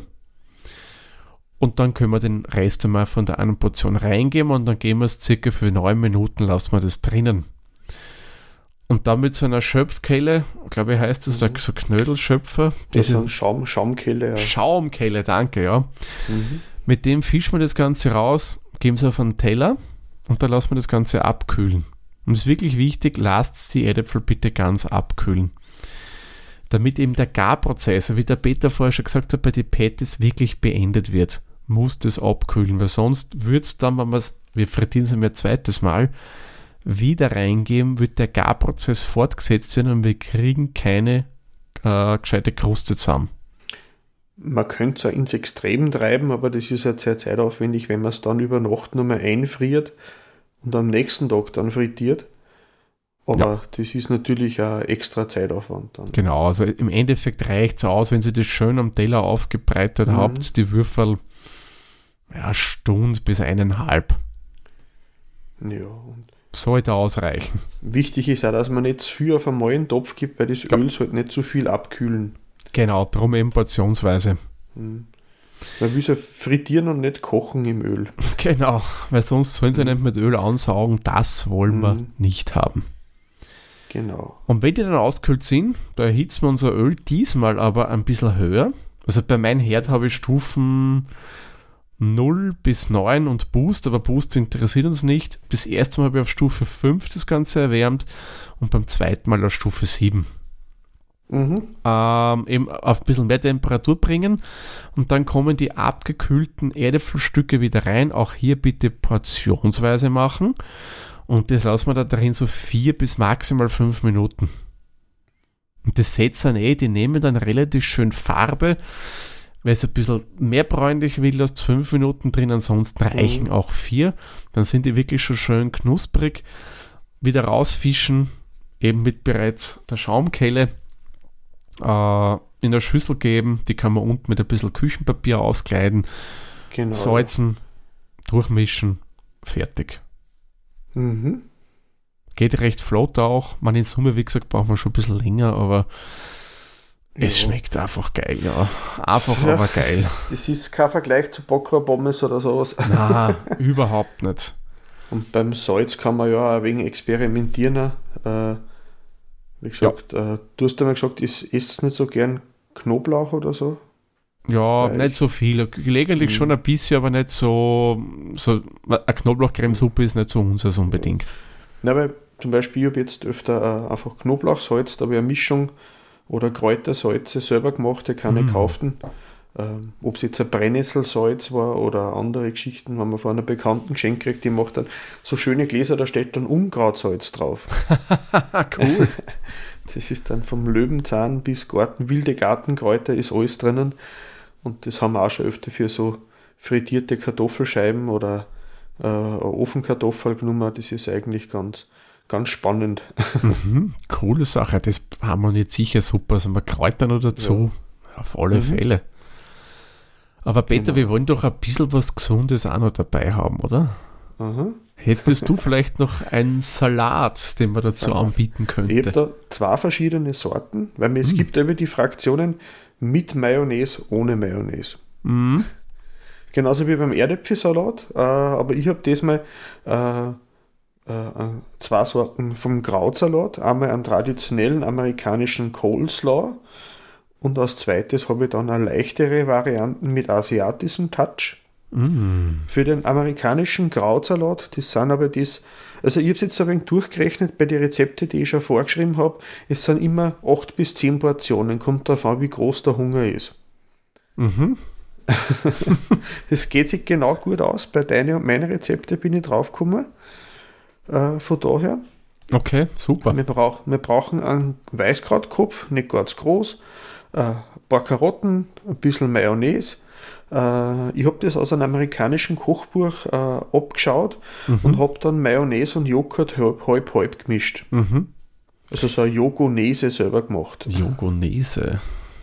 Und dann können wir den Rest einmal von der einen Portion reingeben und dann geben wir es circa für neun Minuten, lassen wir das drinnen. Und dann mit so einer Schöpfkelle, glaube ich heißt das, oder so Knödelschöpfer, Das ist ein Schaum, Schaumkelle. Ja. Schaumkelle, danke, ja. Mhm. Mit dem fischen wir das Ganze raus, geben es auf einen Teller und dann lassen wir das Ganze abkühlen. Und es ist wirklich wichtig, lasst die Erdäpfel bitte ganz abkühlen. Damit eben der Garprozess, wie der Peter vorher schon gesagt hat, bei den Patties wirklich beendet wird, muss das abkühlen, weil sonst wird es dann, wenn wir es, wir frittieren es ein zweites Mal, wieder reingeben, wird der Garprozess fortgesetzt werden und wir kriegen keine äh, gescheite Kruste zusammen. Man könnte es auch ins Extrem treiben, aber das ist halt sehr zeitaufwendig, wenn man es dann über Nacht nur mal einfriert und am nächsten Tag dann frittiert. Aber das ist natürlich ein extra Zeitaufwand dann. Genau, also im Endeffekt reicht es aus, wenn Sie das schön am Teller aufgebreitet Mhm. habt, die Würfel ja, Stunde bis eineinhalb. Ja, Sollte ausreichen. wichtig ist auch, dass man nicht zu viel auf einen neuen Topf gibt, weil das Ja. Öl sollte nicht zu viel abkühlen. Genau, drum eben portionsweise. Mhm. Man will ja frittieren und nicht kochen im Öl. Genau, weil sonst sollen sie nicht mit Öl ansaugen, das wollen wir Mhm. nicht haben. Genau. Und wenn die dann auskühlt sind, da erhitzen wir unser Öl diesmal aber ein bisschen höher. Also bei meinem Herd habe ich Stufen 0 bis 9 und Boost, aber Boost interessiert uns nicht. Das erste Mal habe ich auf Stufe 5 das Ganze erwärmt und beim zweiten Mal auf Stufe 7. Mhm. Ähm, eben auf ein bisschen mehr Temperatur bringen und dann kommen die abgekühlten Erdäpfelstücke wieder rein. Auch hier bitte portionsweise machen und das lassen wir da drin so vier bis maximal fünf Minuten. Und das setzt dann eh, die nehmen dann relativ schön Farbe. Wer es ein bisschen mehr bräunlich will, lasst fünf Minuten drin, ansonsten reichen mhm. auch vier. Dann sind die wirklich schon schön knusprig. Wieder rausfischen, eben mit bereits der Schaumkelle äh, in der Schüssel geben. Die kann man unten mit ein bisschen Küchenpapier auskleiden, genau. salzen, durchmischen, fertig. Mhm. Geht recht flott auch. Man in Summe, wie gesagt, braucht man schon ein bisschen länger, aber es schmeckt einfach geil, ja. Einfach ja, aber geil. Das ist kein Vergleich zu Bockrabommes oder sowas. Nein, überhaupt nicht. Und beim Salz kann man ja auch wegen experimentieren. Äh, wie gesagt, ja. äh, du hast einmal gesagt, ist es nicht so gern Knoblauch oder so? Ja, Weil nicht so viel. Gelegentlich mhm. schon ein bisschen, aber nicht so. so eine Knoblauchcremesuppe ist nicht so unseres unbedingt. Na, weil zum Beispiel, ich habe jetzt öfter äh, einfach Knoblauchsalz, da habe ich eine Mischung oder Kräutersalze selber gemacht, die keine mhm. kauften. Ähm, Ob es jetzt ein Brennnesselsalz war oder andere Geschichten, wenn man von einer Bekannten geschenkt kriegt, die macht dann so schöne Gläser, da steht dann Unkrautsalz drauf. cool. das ist dann vom Löwenzahn bis Garten, wilde Gartenkräuter ist alles drinnen. Und das haben wir auch schon öfter für so frittierte Kartoffelscheiben oder äh, Ofenkartoffel genommen. Das ist eigentlich ganz, ganz spannend. Mhm, coole Sache. Das haben wir jetzt sicher super. Also wir Kräuter noch dazu. Ja. Auf alle mhm. Fälle. Aber Peter, genau. wir wollen doch ein bisschen was Gesundes auch noch dabei haben, oder? Aha. Hättest du vielleicht noch einen Salat, den man dazu anbieten könnte? Ich habe da zwei verschiedene Sorten, weil es hm. gibt immer die Fraktionen mit Mayonnaise, ohne Mayonnaise. Hm. Genauso wie beim Erdäpfelsalat, äh, aber ich habe diesmal äh, äh, zwei Sorten vom Krautsalat. Einmal einen traditionellen amerikanischen Coleslaw und als zweites habe ich dann eine leichtere Variante mit asiatischem Touch. Mm. Für den amerikanischen Krautsalat, das sind aber das, also ich habe es jetzt ein wenig durchgerechnet bei den Rezepten, die ich schon vorgeschrieben habe, es sind immer 8 bis 10 Portionen, kommt darauf an, wie groß der Hunger ist. Mhm. das geht sich genau gut aus. Bei deinen und meinen Rezepten bin ich draufgekommen. Äh, von daher. Okay, super. Wir, brauch, wir brauchen einen Weißkrautkopf, nicht ganz groß, ein paar Karotten, ein bisschen Mayonnaise. Äh, ich habe das aus einem amerikanischen Kochbuch äh, abgeschaut mhm. und habe dann Mayonnaise und Joghurt halb halb gemischt. Mhm. Also so eine Jogonese selber gemacht. Jogonese.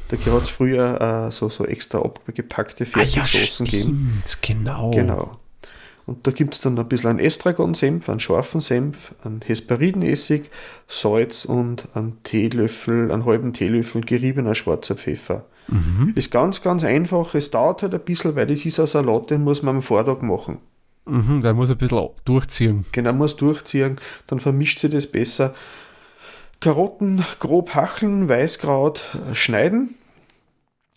Da hat es früher äh, so, so extra abgepackte Fertigsoßen ah, ja, gegeben. Genau. Genau. Und da gibt es dann ein bisschen einen Estragon-Senf, einen scharfen Senf, einen Hesperidenessig, Salz und einen Teelöffel, einen halben Teelöffel geriebener schwarzer Pfeffer. Mhm. Ist ganz, ganz einfach. Es dauert halt ein bisschen, weil das ist ein Salat, den muss man am Vortag machen. Mhm, der muss ein bisschen durchziehen. Genau, muss durchziehen, dann vermischt sich das besser. Karotten grob hacheln, Weißkraut äh, schneiden.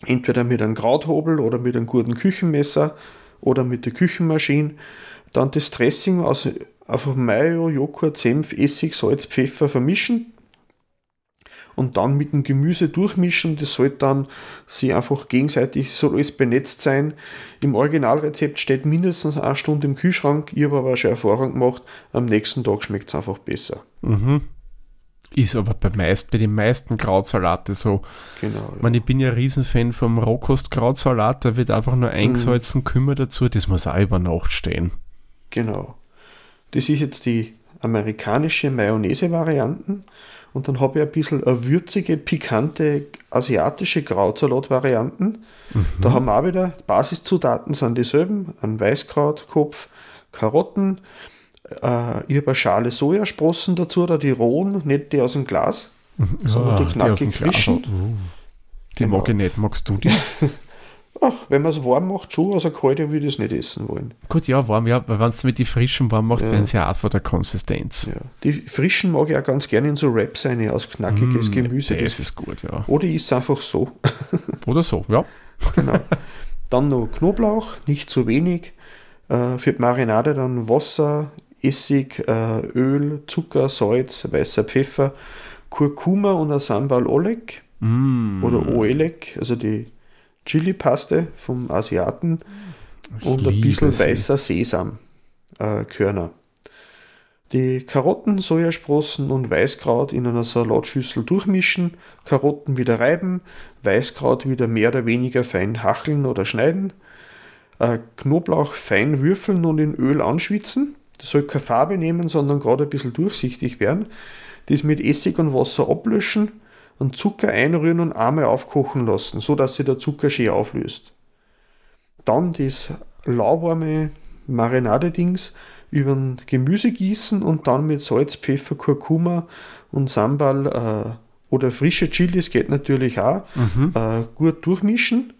Entweder mit einem Krauthobel oder mit einem guten Küchenmesser oder mit der Küchenmaschine. Dann das Dressing aus einfach Mayo, Joghurt, Senf, Essig, Salz, Pfeffer vermischen und dann mit dem Gemüse durchmischen. Das soll dann sie einfach gegenseitig, soll alles benetzt sein. Im Originalrezept steht mindestens eine Stunde im Kühlschrank. Ich habe aber schon Erfahrung gemacht, am nächsten Tag schmeckt es einfach besser. Mhm. Ist aber bei, meist, bei den meisten Krautsalate so. Genau. Ja. Ich, meine, ich bin ja ein Riesenfan vom Rohkost-Krautsalat, da wird einfach nur eingesalzen, mhm. Kümmer dazu, das muss auch über Nacht stehen. Genau. Das ist jetzt die amerikanische Mayonnaise-Varianten. Und dann habe ich ein bisschen eine würzige, pikante asiatische Krautsalat-Varianten. Mhm. Da haben wir auch wieder, Basiszutaten sind dieselben, ein Weißkrautkopf, Karotten, äh, ich habe eine Schale Sojasprossen dazu, da die rohen, nicht die aus dem Glas, mhm. sondern die knackig frischen. Uh, die genau. mag ich nicht, magst du die? Ach, wenn man es warm macht, schon, also kalte würde ich es nicht essen wollen. Gut, ja, warm, ja, weil wenn du mit die frischen warm machst, ja. werden sie ja auch von der Konsistenz. Ja. Die frischen mag ich auch ganz gerne in so Wraps rein, aus knackiges mm, Gemüse. Das, das ist gut, ja. Oder ist es einfach so. Oder so, ja. Genau. Dann noch Knoblauch, nicht zu wenig. Äh, für die Marinade dann Wasser, Essig, äh, Öl, Zucker, Salz, weißer Pfeffer, Kurkuma und ein Sambal Oleg. Mm. oder Oelek, also die Chili-Paste vom Asiaten Ich und ein bisschen sie. weißer Sesam, äh. Die Karotten, Sojasprossen und Weißkraut in einer Salatschüssel durchmischen, Karotten wieder reiben, Weißkraut wieder mehr oder weniger fein hacheln oder schneiden, äh, Knoblauch fein würfeln und in Öl anschwitzen. Das soll keine Farbe nehmen, sondern gerade ein bisschen durchsichtig werden. Das mit Essig und Wasser ablöschen und Zucker einrühren und einmal aufkochen lassen, so dass sich der Zucker schön auflöst. Dann das lauwarme Marinade-Dings über ein Gemüse gießen und dann mit Salz, Pfeffer, Kurkuma und Sambal äh, oder frische Chilis geht natürlich auch Mhm. äh, gut durchmischen,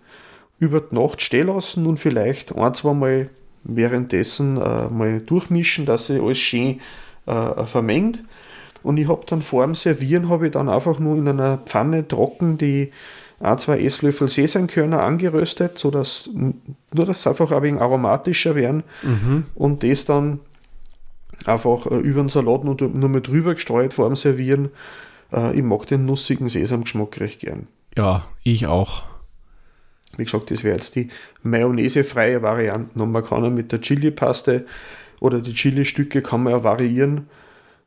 über die Nacht stehen lassen und vielleicht ein, zwei Mal währenddessen äh, mal durchmischen, dass sich alles schön äh, vermengt. Und ich habe dann vor dem Servieren habe ich dann einfach nur in einer Pfanne trocken die ein, zwei Esslöffel Sesamkörner angeröstet, sodass nur dass sie einfach ein wenig aromatischer werden Mhm. und das dann einfach äh, über den Salat nur, nur mal drüber gestreut vor dem Servieren. Äh, ich mag den nussigen Sesamgeschmack recht gern. Ja, ich auch. Wie gesagt, das wäre jetzt die mayonnaisefreie Variante. Und man kann auch mit der Chili-Paste oder die Chili-Stücke kann man ja variieren,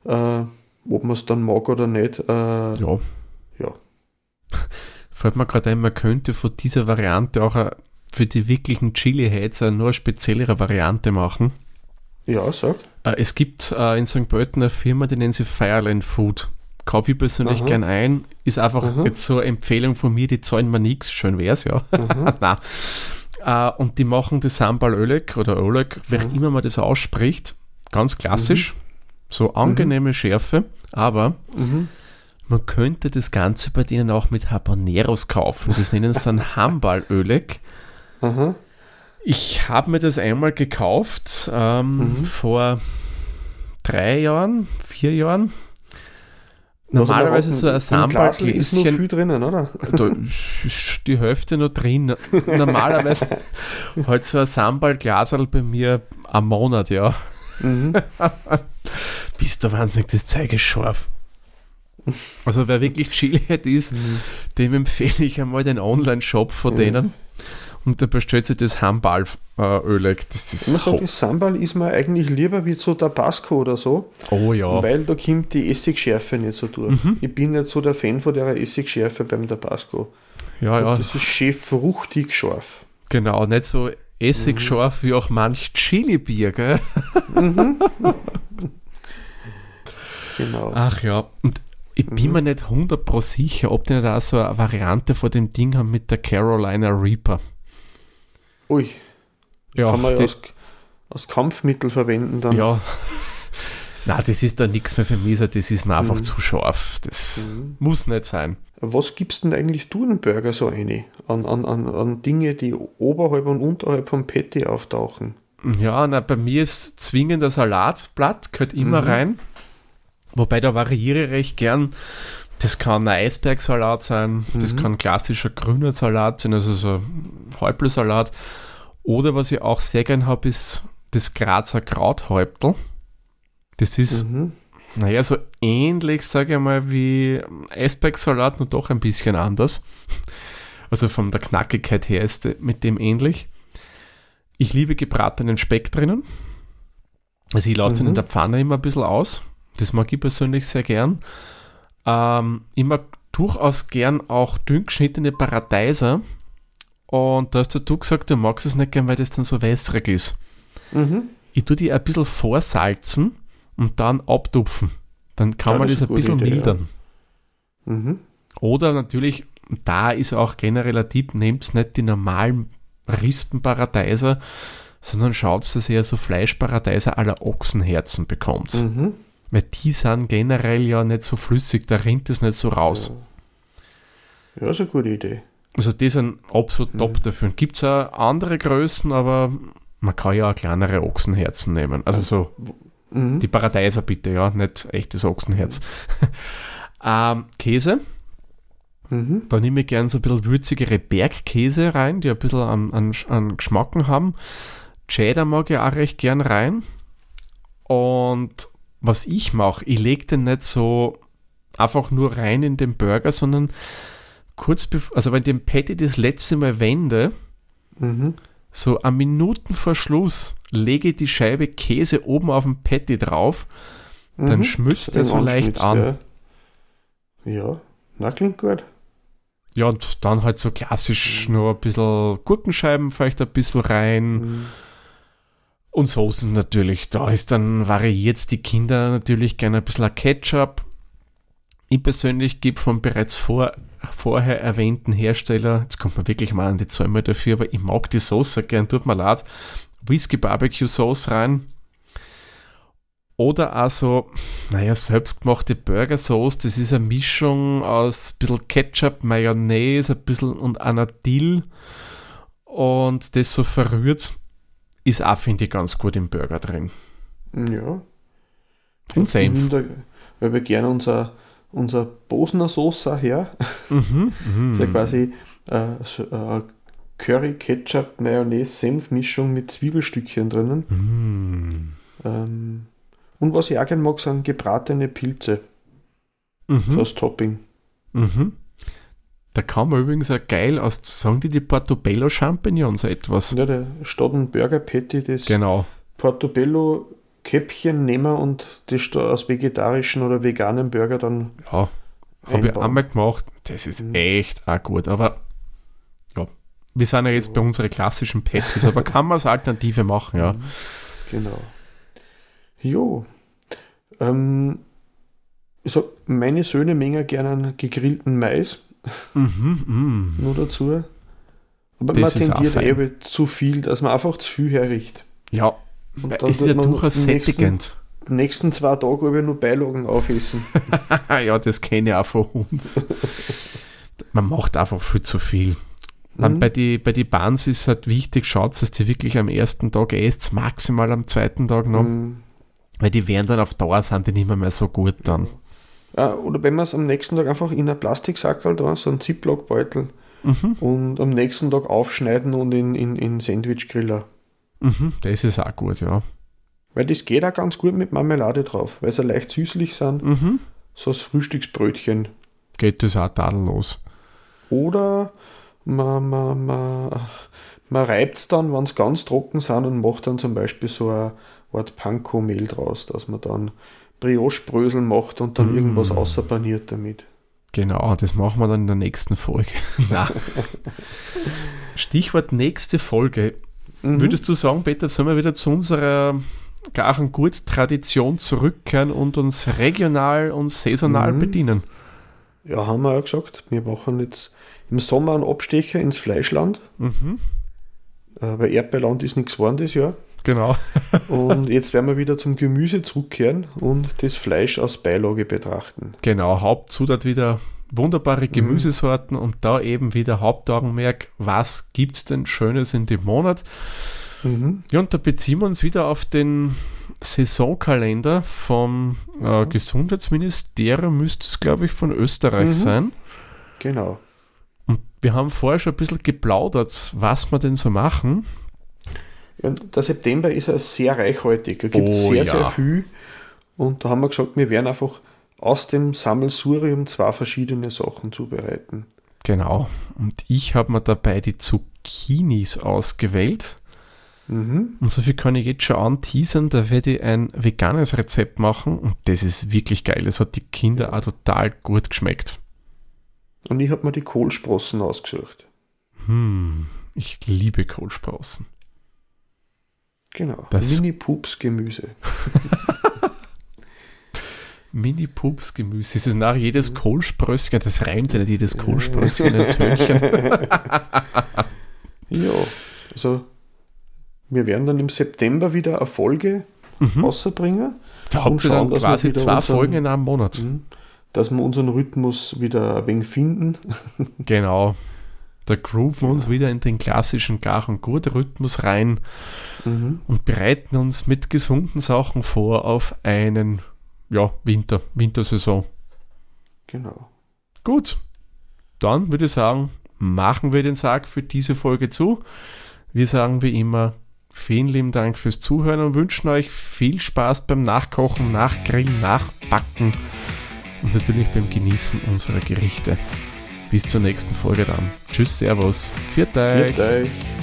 äh, ob man es dann mag oder nicht. Äh, Ja. ja. Fällt mir gerade ein, man könnte von dieser Variante auch für die wirklichen Chili-Heads nur eine speziellere Variante machen. ja, sag. Äh, es gibt äh, in St. Pölten eine Firma, die nennt sie Fireland Food. Kaufe ich persönlich Aha. gern ein. Ist einfach Aha. jetzt so eine Empfehlung von mir, die zahlen mir nichts. Schön wär's, ja. Nein. Äh, und die machen das Sambal Ölek oder Ölek, wer Mhm. immer man das ausspricht. Ganz klassisch. So angenehme Schärfe. Aber Mhm. man könnte das Ganze bei denen auch mit Habaneros kaufen. Das nennen es dann Hambal Ölek. Aha. Ich habe mir das einmal gekauft ähm, Mhm. vor drei Jahren, vier Jahren. Normalerweise so ein Glasl ist noch Sambal-Gläschen, viel drinnen, oder? da ist die Hälfte noch drin. Normalerweise halt so ein Sambal-Glasel bei mir am Monat, ja. Mhm. Bist du wahnsinnig, das Zeug ist scharf. Also wer wirklich Chili-Head ist, dem empfehle ich einmal den Online-Shop von Mhm. denen. Und da bestellt sich das Hambal-Öl. Das Ich muss ist sagen, Sambal ist mir eigentlich lieber wie so Tabasco oder so, Oh ja. weil da kommt die Essigschärfe nicht so durch. Mhm. Ich bin nicht so der Fan von der Essigschärfe beim Tabasco. Ja, ja, Das ist schön fruchtig scharf. genau. Nicht so Mhm. essigscharf wie auch manch Chili-Bier, gell? Genau. Ach ja. Und ich bin Mhm. mir nicht 100% sicher, ob die auch so eine Variante von dem Ding haben mit der Carolina Reaper. Ui, Ja, kann man ja als, als Kampfmittel verwenden dann. ja. Na, das ist da nichts mehr für mich, so, das ist mir einfach Mhm. zu scharf. Das Mhm. muss nicht sein. Was gibst denn eigentlich du einen Burger so eine? An, an, an, an Dinge, die oberhalb und unterhalb vom Patty auftauchen. Ja, na, bei mir ist zwingender Salatblatt, gehört immer Mhm. rein. Wobei da variiere ich recht gern. Das kann ein Eisbergsalat sein, das Mhm. kann klassischer grüner Salat sein, also so Häupelsalat. Oder was ich auch sehr gern habe, ist das Grazer Krauthäuptel. Das ist, Mhm. naja, so ähnlich, sage ich mal, wie Eisbergsalat, nur doch ein bisschen anders. Also von der Knackigkeit her ist mit dem ähnlich. Ich liebe gebratenen Speck drinnen. Also ich lasse den Mhm. in der Pfanne immer ein bisschen aus. Das mag ich persönlich sehr gern. Ähm, immer durchaus gern auch dünn geschnittene Paradeiser. Und da hast du gesagt, du magst es nicht gern, weil das dann so wässrig ist. Mhm. Ich tue die ein bisschen vorsalzen und dann abtupfen. Dann kann Ja, man das das ein bisschen Idee, ja. mildern. Mhm. Oder natürlich, da ist auch generell ein Tipp, nehmt nicht die normalen Rispenparadeiser, sondern schaut, dass ihr so Fleischparadeiser aller Ochsenherzen bekommt. Mhm. Weil die sind generell ja nicht so flüssig, da rinnt es nicht so raus. Ja, ist eine gute Idee. Also die sind absolut top dafür. Gibt es auch andere Größen, aber man kann ja auch kleinere Ochsenherzen nehmen. Also so Mhm. die Paradeiser bitte, ja, nicht echtes Ochsenherz. ähm, Käse, Mhm. da nehme ich gern so ein bisschen würzigere Bergkäse rein, die ein bisschen an, an, an Geschmacken haben. Cheddar mag ich auch recht gern rein. Und was ich mache, ich lege den nicht so einfach nur rein in den Burger, sondern kurz bevor, also wenn ich den Patty das letzte Mal wende, Mhm. so am Minuten vor Schluss lege ich die Scheibe Käse oben auf dem Patty drauf, dann Mhm. schmilzt der Den so leicht an. Ja, ja. na klingt gut. Ja, und dann halt so klassisch nur ein bisschen Gurkenscheiben vielleicht ein bisschen rein. Mhm. Und Soßen natürlich. Da ist dann variiert die Kinder natürlich gerne ein bisschen Ketchup. Ich persönlich gebe vom bereits vor, vorher erwähnten Hersteller, jetzt kommt man wirklich mal an die Zäume dafür, aber ich mag die Soße gern, tut mir leid, Whisky Barbecue Sauce rein. Oder also, naja, selbstgemachte Burger Sauce, das ist eine Mischung aus ein bisschen Ketchup, Mayonnaise, ein bisschen und Anadil und das so verrührt, ist auch, finde ich, ganz gut im Burger drin. Ja. Und Senf. Weil wir gerne unser, unser Bosner Soße her. Mhm. Das ist ja quasi äh, äh, Curry, Ketchup, Mayonnaise, Senf-Mischung mit Zwiebelstückchen drinnen. Mhm. Ähm, und was ich auch gerne mag, sind gebratene Pilze Mhm. als Topping. Mhm. Da kann man übrigens auch geil aus, sagen die die Portobello Champignons etwas? Ja, der statt ein Burger Patty das Genau. Portobello Käppchen nehmen und das da aus vegetarischen oder veganen Burger dann Ja, habe ich einmal gemacht. Das ist Mhm. echt auch gut. Aber ja, wir sind ja jetzt bei unseren klassischen Patties, aber kann man als Alternative machen, ja. Genau. Jo. Ähm, sag, meine Söhne mengen gerne einen gegrillten Mais Mhm, mhm. nur dazu. Aber Das man tendiert eben zu viel, dass man einfach zu viel herricht. Ja, Und dann ist ja durchaus sättigend. Die nächsten zwei Tage habe ich nur Beilagen aufessen. ja, das kenne ich auch von uns. Man macht einfach viel zu viel. Dann Mhm. bei die, bei die Buns ist halt wichtig, schaut, dass die wirklich am ersten Tag esst, maximal am zweiten Tag noch, Mhm. weil die werden dann auf Dauer sind die nicht mehr, mehr so gut dann. Ah, oder wenn man es am nächsten Tag einfach in einen Plastiksackerl da, so einen Ziploc-Beutel Mhm, und am nächsten Tag aufschneiden und in, in, in Sandwich-Griller. Mhm, das ist auch gut, ja. Weil das geht auch ganz gut mit Marmelade drauf, weil sie leicht süßlich sind. Mhm. So als Frühstücksbrötchen. Geht das auch tadellos. Oder man, man, man, man reibt es dann, wenn es ganz trocken sind und macht dann zum Beispiel so eine Art Panko-Mehl draus, dass man dann Brioche-Brösel macht und dann Mm. irgendwas außerpaniert damit. Genau, das machen wir dann in der nächsten Folge. Stichwort nächste Folge. Mhm. Würdest du sagen, Peter, sollen wir wieder zu unserer garen gut Tradition zurückkehren und uns regional und saisonal Mhm. bedienen? Ja, haben wir ja gesagt, wir machen jetzt im Sommer einen Abstecher ins Fleischland, Mhm. äh, weil Erdbeerland ist nichts geworden das Jahr. Genau. Und jetzt werden wir wieder zum Gemüse zurückkehren und das Fleisch als Beilage betrachten. Genau, Hauptzutat wieder wunderbare Gemüsesorten und da eben wieder Hauptaugenmerk, was gibt es denn Schönes in dem Monat? Mhm. Ja, und da beziehen wir uns wieder auf den Saisonkalender vom äh, Gesundheitsministerium, müsste es, glaube ich, von Österreich Mhm. sein. Genau. Und wir haben vorher schon ein bisschen geplaudert, was wir denn so machen. Ja, der September ist ja sehr reichhaltig. Da gibt es Oh, sehr, ja. sehr viel. Und da haben wir gesagt, wir werden einfach aus dem Sammelsurium zwei verschiedene Sachen zubereiten. Genau. Und ich habe mir dabei die Zucchinis ausgewählt. Mhm. Und so viel kann ich jetzt schon anteasern, da werde ich ein veganes Rezept machen und das ist wirklich geil. Das hat die Kinder auch total gut geschmeckt. Und ich habe mir die Kohlsprossen ausgesucht. Hm, ich liebe Kohlsprossen. Genau. Das- Mini-Pups-Gemüse. Mini-Pups-Gemüse. Es ist nach jedes Kohlsprösschen, das reimt sich nicht jedes Kohlsprösschen ein Tönchen. Ja, also wir werden dann im September wieder eine Folge Mhm. rausbringen, Da ihr schauen, dann quasi zwei unseren- Folgen in einem Monat. Mhm. dass wir unseren Rhythmus wieder ein wenig finden. Genau. Da grooven wir uns wieder in den klassischen Gar- und Gut-Rhythmus rein Mhm. und bereiten uns mit gesunden Sachen vor auf einen ja, Winter, Wintersaison. Genau. Gut, dann würde ich sagen, machen wir den Sarg für diese Folge zu. Wir sagen wie immer vielen lieben Dank fürs Zuhören und wünschen euch viel Spaß beim Nachkochen, Nachgrillen, Nachbacken und natürlich beim Genießen unserer Gerichte. Bis zur nächsten Folge dann. Tschüss, Servus. Viert euch. Viert euch.